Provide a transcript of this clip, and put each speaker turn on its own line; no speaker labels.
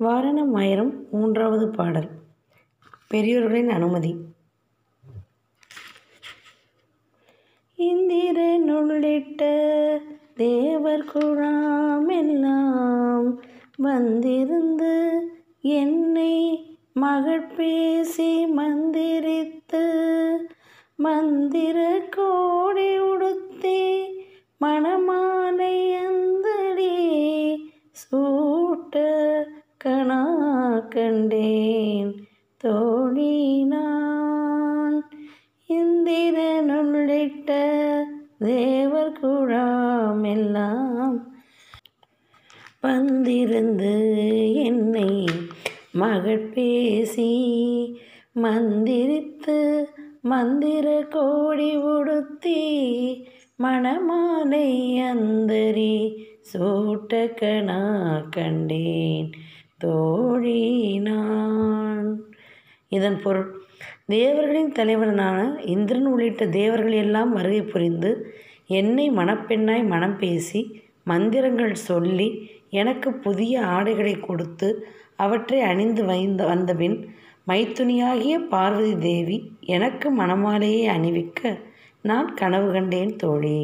வாரணம் ஆயிரம் மூன்றாவது பாடல். பெரியோர்களின் அனுமதி. இந்திரனுள்ளிட்ட தேவர் குழாமெல்லாம் வந்திருந்து என்னை மகள் பேசி மந்திரித்து மந்திர கோடி உடுத்தி மணமாலை அந்தடி சூட்ட கணா கண்டேன். தோழி நான் இந்திரன் உள்ளிட்ட தேவர் குழாமெல்லாம் வந்திருந்து என்னை மகள் பேசி மந்திரித்து மந்திர கோடி உடுத்தி மணமாலை அந்தரி சூட்டக்கணா கண்டேன். தோழி நான். இதன் பொருள் தேவர்களின் தலைவனான இந்திரன் உள்ளிட்ட தேவர்கள் எல்லாம் வருகை புரிந்து என்னை மணப்பெண்ணாய் மனம் பேசி மந்திரங்கள் சொல்லி எனக்கு புதிய ஆடைகளை கொடுத்து அவற்றை அணிந்து வைந்த வந்தபின் மைத்துனியாகிய பார்வதி தேவி எனக்கு மணமாலையை அணிவிக்க நான் கனவு கண்டேன் தோழி.